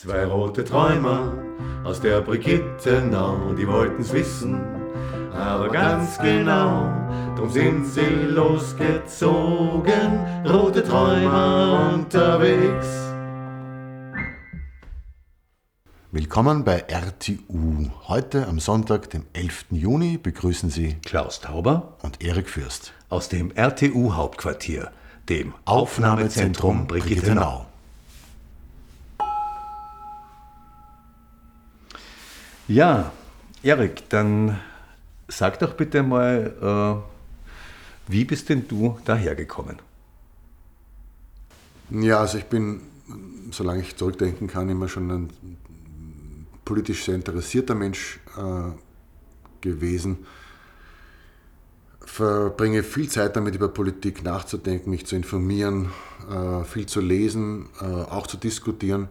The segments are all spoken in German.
Zwei rote Träumer aus der Brigittenau, die wollten's wissen, aber ganz genau, drum sind sie losgezogen, rote Träumer unterwegs. Willkommen bei RTU. Heute am Sonntag, dem 11. Juni, begrüßen Sie Klaus Tauber und Erik Fürst aus dem RTU Hauptquartier, dem Aufnahmezentrum Brigittenau. Ja, Erik, dann sag doch bitte mal, äh, wie bist denn du dahergekommen? Ja, also ich bin, solange ich zurückdenken kann, immer schon ein politisch sehr interessierter Mensch äh, gewesen. Verbringe viel Zeit damit, über Politik nachzudenken, mich zu informieren, äh, viel zu lesen, äh, auch zu diskutieren.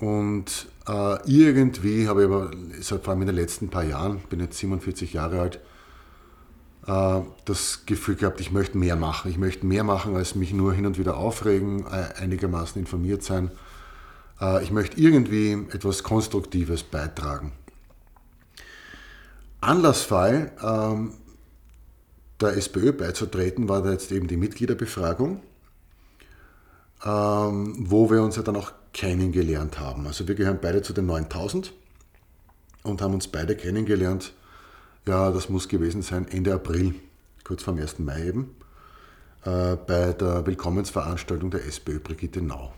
Und äh, irgendwie habe ich aber, vor allem in den letzten paar Jahren, bin jetzt 47 Jahre alt, äh, das Gefühl gehabt, ich möchte mehr machen. Ich möchte mehr machen, als mich nur hin und wieder aufregen, äh, einigermaßen informiert sein. Äh, ich möchte irgendwie etwas Konstruktives beitragen. Anlassfall ähm, der SPÖ beizutreten war da jetzt eben die Mitgliederbefragung, ähm, wo wir uns ja dann auch kennengelernt haben. Also wir gehören beide zu den 9000 und haben uns beide kennengelernt. Ja, das muss gewesen sein Ende April, kurz vor dem 1. Mai eben, äh, bei der Willkommensveranstaltung der SPÖ Brigitte Nau.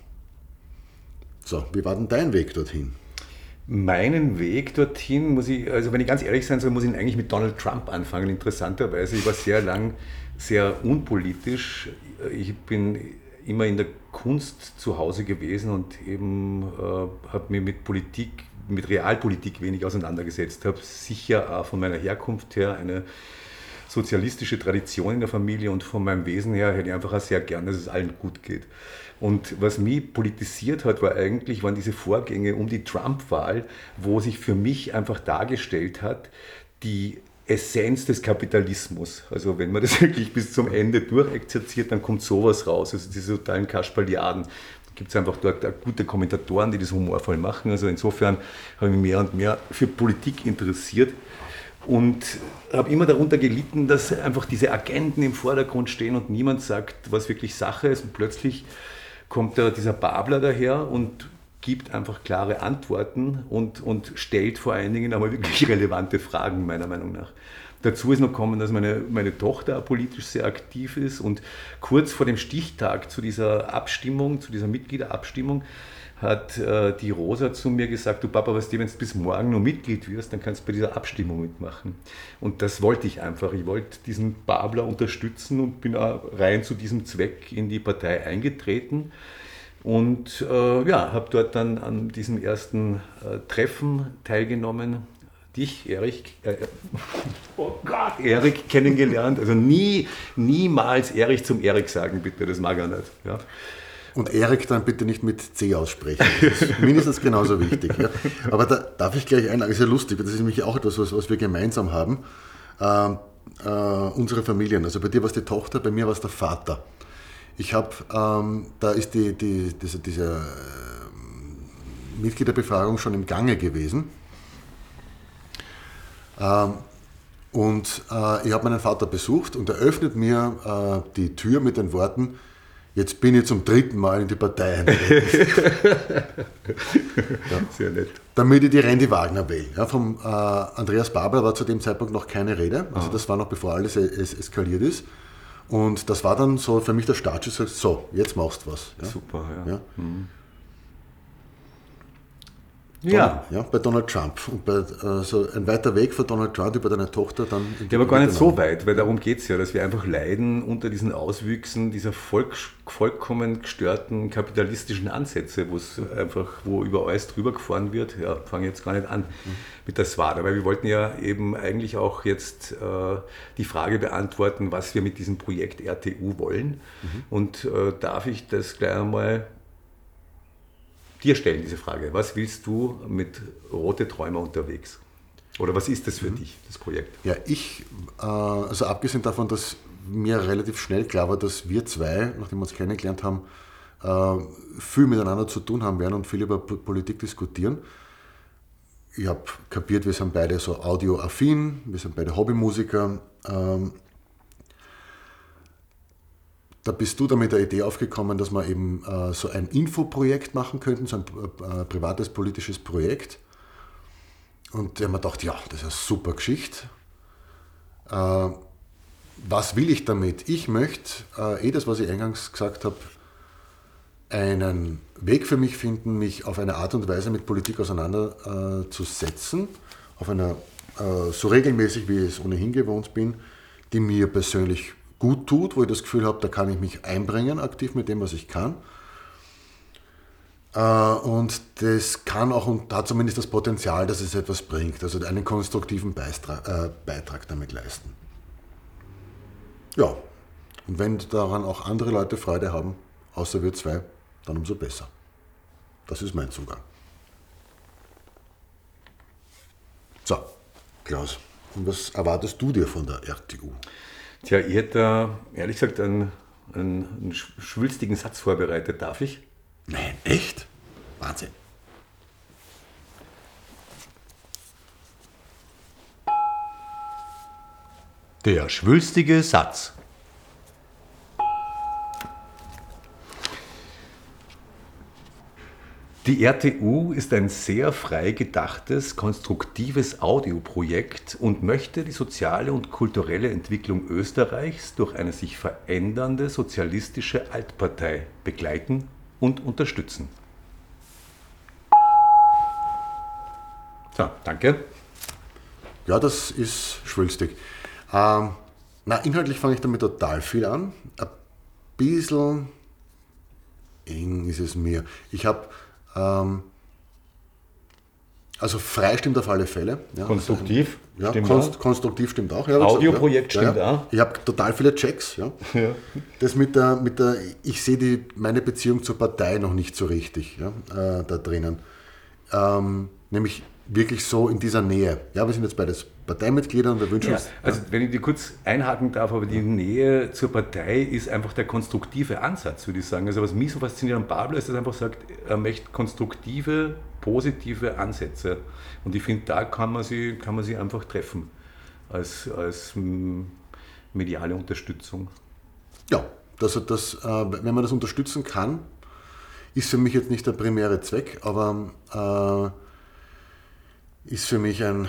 So, wie war denn dein Weg dorthin? Meinen Weg dorthin muss ich, also wenn ich ganz ehrlich sein soll, muss ich eigentlich mit Donald Trump anfangen. Interessanterweise, ich war sehr lang sehr unpolitisch. Ich bin immer in der Kunst zu Hause gewesen und eben äh, habe mir mit Politik, mit Realpolitik wenig auseinandergesetzt. Habe sicher auch von meiner Herkunft her eine sozialistische Tradition in der Familie und von meinem Wesen her hätte ich einfach auch sehr gern, dass es allen gut geht. Und was mich politisiert hat, war eigentlich, waren diese Vorgänge um die Trump-Wahl, wo sich für mich einfach dargestellt hat, die Essenz des Kapitalismus. Also wenn man das wirklich bis zum Ende durchexerziert, dann kommt sowas raus. Also diese totalen Kasperliaden. Da gibt es einfach dort gute Kommentatoren, die das humorvoll machen. Also insofern habe ich mich mehr und mehr für Politik interessiert und habe immer darunter gelitten, dass einfach diese Agenten im Vordergrund stehen und niemand sagt, was wirklich Sache ist. Und plötzlich kommt da dieser Babler daher und gibt einfach klare Antworten und, und stellt vor allen Dingen einmal wirklich relevante Fragen, meiner Meinung nach. Dazu ist noch gekommen, dass meine, meine Tochter politisch sehr aktiv ist und kurz vor dem Stichtag zu dieser Abstimmung, zu dieser Mitgliederabstimmung, hat äh, die Rosa zu mir gesagt, du Papa, was wenn du bis morgen nur Mitglied wirst, dann kannst du bei dieser Abstimmung mitmachen. Und das wollte ich einfach. Ich wollte diesen Babler unterstützen und bin auch rein zu diesem Zweck in die Partei eingetreten. Und äh, ja, habe dort dann an diesem ersten äh, Treffen teilgenommen. Dich, Erik, äh, oh Gott, Erik kennengelernt. Also nie, niemals Erik zum Erik sagen, bitte, das mag er nicht. Ja. Und Erik dann bitte nicht mit C aussprechen. Das ist mindestens genauso wichtig. Ja. Aber da darf ich gleich einladen, das ist ja lustig, das ist nämlich auch etwas, was, was wir gemeinsam haben. Ähm, äh, unsere Familien, also bei dir war es die Tochter, bei mir war es der Vater. Ich habe, ähm, da ist die, die, diese, diese äh, Mitgliederbefragung schon im Gange gewesen. Ähm, und äh, ich habe meinen Vater besucht und er öffnet mir äh, die Tür mit den Worten, jetzt bin ich zum dritten Mal in die Partei ja. Sehr nett. Damit ich die Randy Wagner wähle. Ja, vom äh, Andreas Babler war zu dem Zeitpunkt noch keine Rede. Also Aha. das war noch bevor alles es eskaliert ist. Und das war dann so für mich der Startschuss, so, jetzt machst du was. Ja? Super, ja. ja. Mhm. Ja. ja, bei Donald Trump. Und bei, also ein weiter Weg von Donald Trump über deine Tochter dann. Ja, aber gar nicht so weit, weil darum geht es ja, dass wir einfach leiden unter diesen Auswüchsen dieser Volk, vollkommen gestörten kapitalistischen Ansätze, wo es einfach, wo über alles drüber gefahren wird. Ja, fange jetzt gar nicht an mhm. mit der SWADA, weil wir wollten ja eben eigentlich auch jetzt äh, die Frage beantworten, was wir mit diesem Projekt RTU wollen. Mhm. Und äh, darf ich das gleich einmal dir stellen, diese Frage. Was willst du mit Rote Träumer unterwegs? Oder was ist das für mhm. dich, das Projekt? Ja, ich, äh, also abgesehen davon, dass mir relativ schnell klar war, dass wir zwei, nachdem wir uns kennengelernt haben, äh, viel miteinander zu tun haben werden und viel über Politik diskutieren. Ich habe kapiert, wir sind beide so audioaffin, wir sind beide Hobbymusiker. Da bist du da mit der Idee aufgekommen, dass wir eben äh, so ein Infoprojekt machen könnten, so ein äh, privates politisches Projekt. Und ich habe mir gedacht, ja, das ist eine super Geschichte. Äh, was will ich damit? Ich möchte, äh, eh das, was ich eingangs gesagt habe, einen Weg für mich finden, mich auf eine Art und Weise mit Politik auseinanderzusetzen, auf einer äh, so regelmäßig, wie ich es ohnehin gewohnt bin, die mir persönlich gut tut, wo ich das Gefühl habe, da kann ich mich einbringen aktiv mit dem, was ich kann. Äh, und das kann auch und hat zumindest das Potenzial, dass es etwas bringt, also einen konstruktiven Beitrag, äh, Beitrag damit leisten. Ja, und wenn daran auch andere Leute Freude haben, außer wir zwei, dann umso besser. Das ist mein Zugang. So, Klaus, und was erwartest du dir von der RTU? Tja, ich hätte da ehrlich gesagt einen, einen, einen schwülstigen Satz vorbereitet, darf ich? Nein, echt? Wahnsinn. Der schwülstige Satz. Die RTU ist ein sehr frei gedachtes, konstruktives Audioprojekt und möchte die soziale und kulturelle Entwicklung Österreichs durch eine sich verändernde sozialistische Altpartei begleiten und unterstützen. So, danke. Ja, das ist schwülstig. Ähm, na, inhaltlich fange ich damit total viel an. Ein bisschen eng ist es mir. Ich habe ähm, also frei stimmt auf alle Fälle. Ja, konstruktiv also, ja, stimmt konst, auch. Konstruktiv stimmt auch. Ja, Audioprojekt ja, stimmt ja, auch. Ich habe total viele Checks. Ja. Das mit der, mit der, ich sehe die, meine Beziehung zur Partei noch nicht so richtig äh, da drinnen. Ähm, nämlich wirklich so in dieser Nähe. Ja, wir sind jetzt beides Parteimitglieder und wir wünschen ja, uns. Also, wenn ich dir kurz einhaken darf, aber die Nähe zur Partei ist einfach der konstruktive Ansatz, würde ich sagen. Also, was mich so fasziniert an Pablo ist, dass er einfach sagt, er möchte konstruktive, positive Ansätze. Und ich finde, da kann man, sie, kann man sie einfach treffen als, als mediale Unterstützung. Ja, das, das, äh, wenn man das unterstützen kann, ist für mich jetzt nicht der primäre Zweck, aber. Äh, ist für mich ein,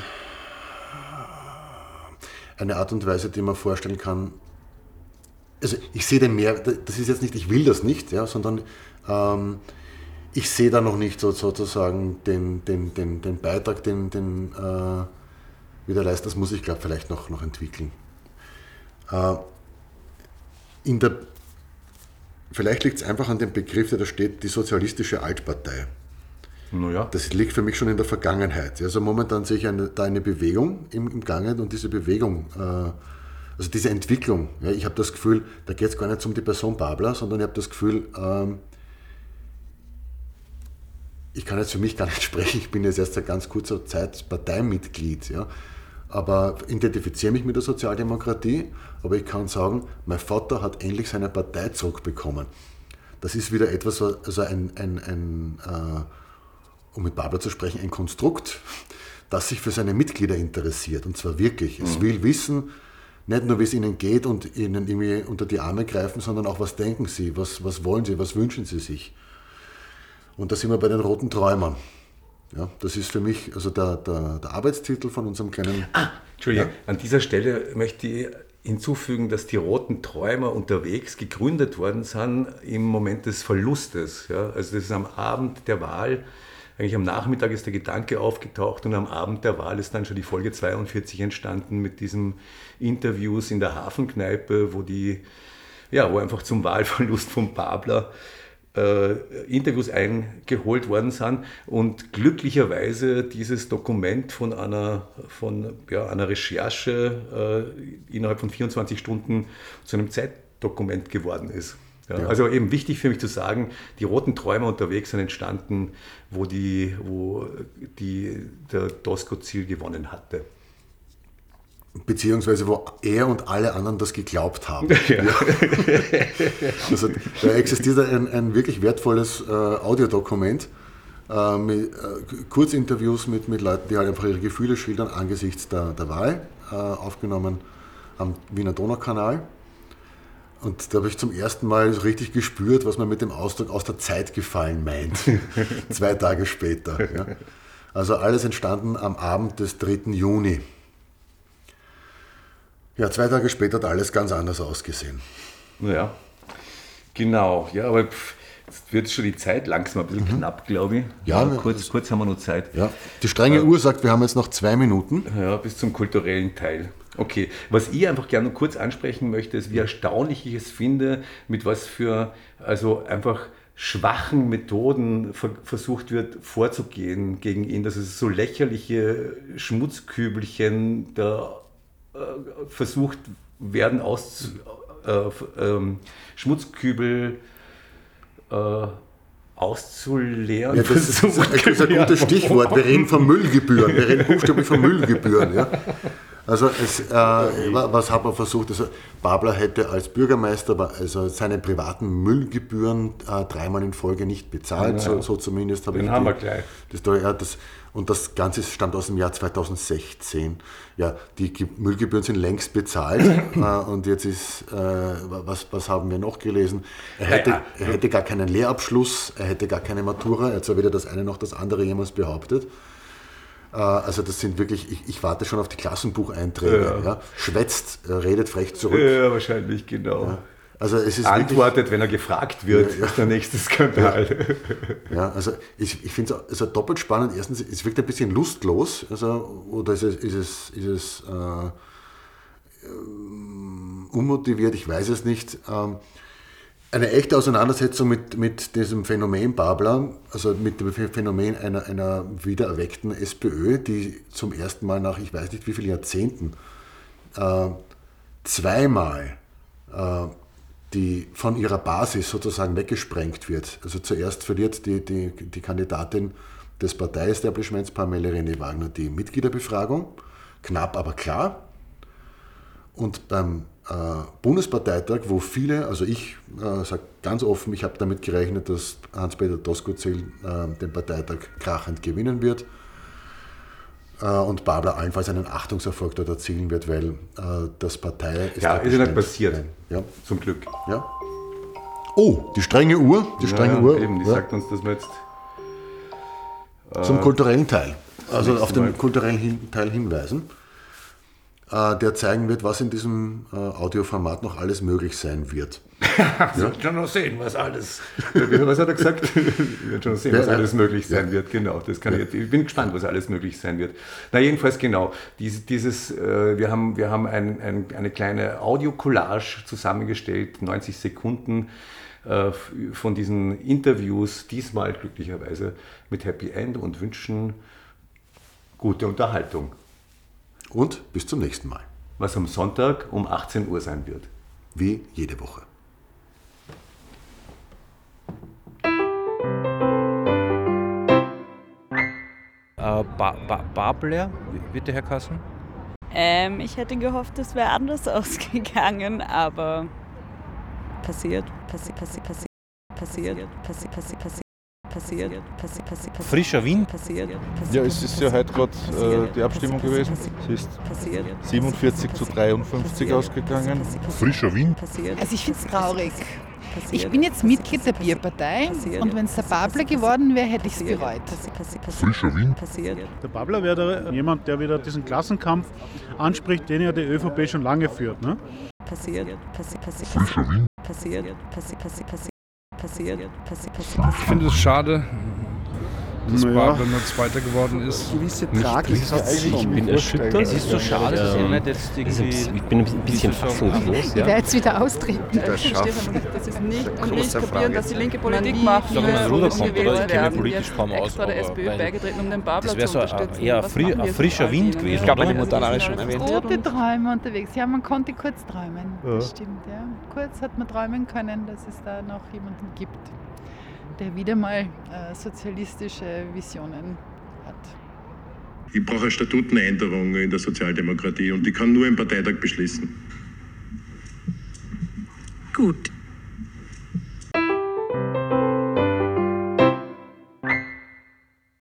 eine Art und Weise, die man vorstellen kann. Also ich sehe den mehr, das ist jetzt nicht, ich will das nicht, ja, sondern ähm, ich sehe da noch nicht so, sozusagen den, den, den, den Beitrag, den, den äh, wieder leistet. Das muss ich, glaube vielleicht noch, noch entwickeln. Äh, in der, vielleicht liegt es einfach an dem Begriff, der da steht, die sozialistische Altpartei. Naja. Das liegt für mich schon in der Vergangenheit. Also momentan sehe ich eine, da eine Bewegung im, im Gange und diese Bewegung, äh, also diese Entwicklung, ja, ich habe das Gefühl, da geht es gar nicht um die Person Babler, sondern ich habe das Gefühl, ähm, ich kann jetzt für mich gar nicht sprechen, ich bin jetzt erst seit ganz kurzer Zeit Parteimitglied, ja, aber identifiziere mich mit der Sozialdemokratie, aber ich kann sagen, mein Vater hat endlich seine Partei zurückbekommen. Das ist wieder etwas, also ein, ein, ein äh, um mit Babler zu sprechen, ein Konstrukt, das sich für seine Mitglieder interessiert. Und zwar wirklich. Es mhm. will wissen, nicht nur, wie es ihnen geht und ihnen irgendwie unter die Arme greifen, sondern auch, was denken sie, was, was wollen sie, was wünschen sie sich. Und da sind wir bei den roten Träumern. Ja, das ist für mich also der, der, der Arbeitstitel von unserem kleinen. Ah, Entschuldigung, ja. an dieser Stelle möchte ich hinzufügen, dass die Roten Träumer unterwegs gegründet worden sind im Moment des Verlustes. Ja, also das ist am Abend der Wahl eigentlich am Nachmittag ist der Gedanke aufgetaucht und am Abend der Wahl ist dann schon die Folge 42 entstanden mit diesen Interviews in der Hafenkneipe, wo die, ja, wo einfach zum Wahlverlust von Babler äh, Interviews eingeholt worden sind und glücklicherweise dieses Dokument von einer, von, ja, einer Recherche äh, innerhalb von 24 Stunden zu einem Zeitdokument geworden ist. Ja, ja. Also eben wichtig für mich zu sagen, die roten Träume unterwegs sind entstanden, wo, die, wo die, der Tosco Ziel gewonnen hatte. beziehungsweise wo er und alle anderen das geglaubt haben. Ja. also da existiert ein, ein wirklich wertvolles äh, Audiodokument, äh, mit, äh, Kurzinterviews mit, mit Leuten, die halt einfach ihre Gefühle schildern angesichts der, der Wahl, äh, aufgenommen am Wiener Donaukanal. Und da habe ich zum ersten Mal so richtig gespürt, was man mit dem Ausdruck aus der Zeit gefallen meint. Zwei Tage später. Ja. Also alles entstanden am Abend des 3. Juni. Ja, zwei Tage später hat alles ganz anders ausgesehen. Ja, genau. Ja, aber jetzt wird schon die Zeit langsam ein bisschen mhm. knapp, glaube ich. Ja, ja kurz, kurz haben wir noch Zeit. Ja. Die strenge äh, Uhr sagt, wir haben jetzt noch zwei Minuten. Ja, bis zum kulturellen Teil. Okay, was ich einfach gerne noch kurz ansprechen möchte, ist, wie erstaunlich ich es finde, mit was für, also einfach schwachen Methoden versucht wird vorzugehen gegen ihn, dass es so lächerliche Schmutzkübelchen da äh, versucht werden aus äh, ähm, Schmutzkübel äh, auszuleeren. Ja, das, ist, das ist ein gutes Stichwort. Wir reden von Müllgebühren. Wir reden buchstäblich von Müllgebühren. Ja. Also es, äh, was hat man versucht? Also Babler hätte als Bürgermeister also seine privaten Müllgebühren äh, dreimal in Folge nicht bezahlt, ja, so, so, zumindest habe Den ich. haben die, wir gleich. Das, ja, das, und das Ganze stammt aus dem Jahr 2016. Ja, die Müllgebühren sind längst bezahlt äh, und jetzt ist, äh, was, was haben wir noch gelesen? Er hätte, er hätte gar keinen Lehrabschluss, er hätte gar keine Matura, er hat zwar weder das eine noch das andere jemals behauptet. Äh, also das sind wirklich, ich, ich, warte schon auf die Klassenbucheinträge. Ja. Ja. Schwätzt, äh, redet frech zurück. Ja, wahrscheinlich, genau. Ja. Also es ist Antwortet, wirklich, wenn er gefragt wird, ja, ist der nächste Skandal. Ja, also ich, ich finde es also doppelt spannend. Erstens, es wirkt ein bisschen lustlos, also, oder ist es, ist es, ist es äh, unmotiviert, ich weiß es nicht. Ähm, eine echte Auseinandersetzung mit, mit diesem Phänomen Babler, also mit dem Phänomen einer, einer wiedererweckten SPÖ, die zum ersten Mal nach ich weiß nicht wie vielen Jahrzehnten äh, zweimal äh, die von ihrer Basis sozusagen weggesprengt wird. Also zuerst verliert die, die, die Kandidatin des Parteiestablishments, Pamela René Wagner, die Mitgliederbefragung, knapp aber klar. Und beim äh, Bundesparteitag, wo viele, also ich äh, sage ganz offen, ich habe damit gerechnet, dass Hans-Peter Doskozil äh, den Parteitag krachend gewinnen wird äh, und Babler allenfalls einen Achtungserfolg dort erzielen wird, weil äh, das Partei ist. Ja, ist ja nicht passiert. Ja. Zum Glück. Ja. Oh, die strenge Uhr. Die strenge ja, Uhr. Eben, die ja. sagt uns, dass wir jetzt. Zum äh, kulturellen Teil. Also auf den kulturellen Teil hinweisen. Äh, der zeigen wird, was in diesem äh, Audioformat noch alles möglich sein wird. ja? wird schon noch sehen, was alles. was hat er gesagt? wird schon noch sehen, was alles möglich sein ja. wird. Genau, das kann ich, ich bin gespannt, was alles möglich sein wird. Na jedenfalls genau. Dieses, dieses äh, wir haben, wir haben ein, ein, eine kleine Audio-Collage zusammengestellt, 90 Sekunden von diesen Interviews, diesmal glücklicherweise mit Happy End und wünschen gute Unterhaltung. Und bis zum nächsten Mal. Was am Sonntag um 18 Uhr sein wird. Wie jede Woche. Äh, ba ba Babler, wird der Herr Kassen? Ähm, ich hätte gehofft, es wäre anders ausgegangen, aber passiert, passi passi passi passiert, passi passi passi passiert, passi, passi, passi, Frischer Wind? Passiert, ja, es ist ja heute gerade äh, die Abstimmung gewesen. Es ist 47 zu 53 ausgegangen. Frischer Wind? Also ich finde es traurig. Ich bin jetzt Mitglied der Bierpartei und wenn es der Babler geworden wäre, hätte ich es bereut. Frischer Wind? Der Babler wäre jemand, der wieder diesen Klassenkampf anspricht, den ja die ÖVP schon lange führt. Ne? Passiert, passiert, passiert, Frischer Wind? Passiert, passiert, passiert, passiert passiert. Passi, passi, passi. Ich finde es schade, dass naja. Nur Zweiter geworden ist. Gewisse Tragik Ich bin erschüttert. Es ist so schade, dass ihr nicht jetzt irgendwie... Ich bin ein bisschen fassungslos. Ich werde jetzt wieder austreten. Das ist nicht, und nicht kapieren, dass die linke Politik macht, um gewählt werden. politisch kaum aus, extra der SPÖ beigetreten, um den Babler zu unterstützen. Das wäre so eher frischer Wind gewesen. Ich glaube, meine Mutter hat alles schon erwähnt. Rote Träume unterwegs. Ja, man konnte kurz träumen. Das stimmt, ja. Kurz hat man träumen können, dass es da noch jemanden gibt der wieder mal äh, sozialistische Visionen hat. Ich brauche eine Statutenänderung in der Sozialdemokratie und die kann nur im Parteitag beschließen. Gut,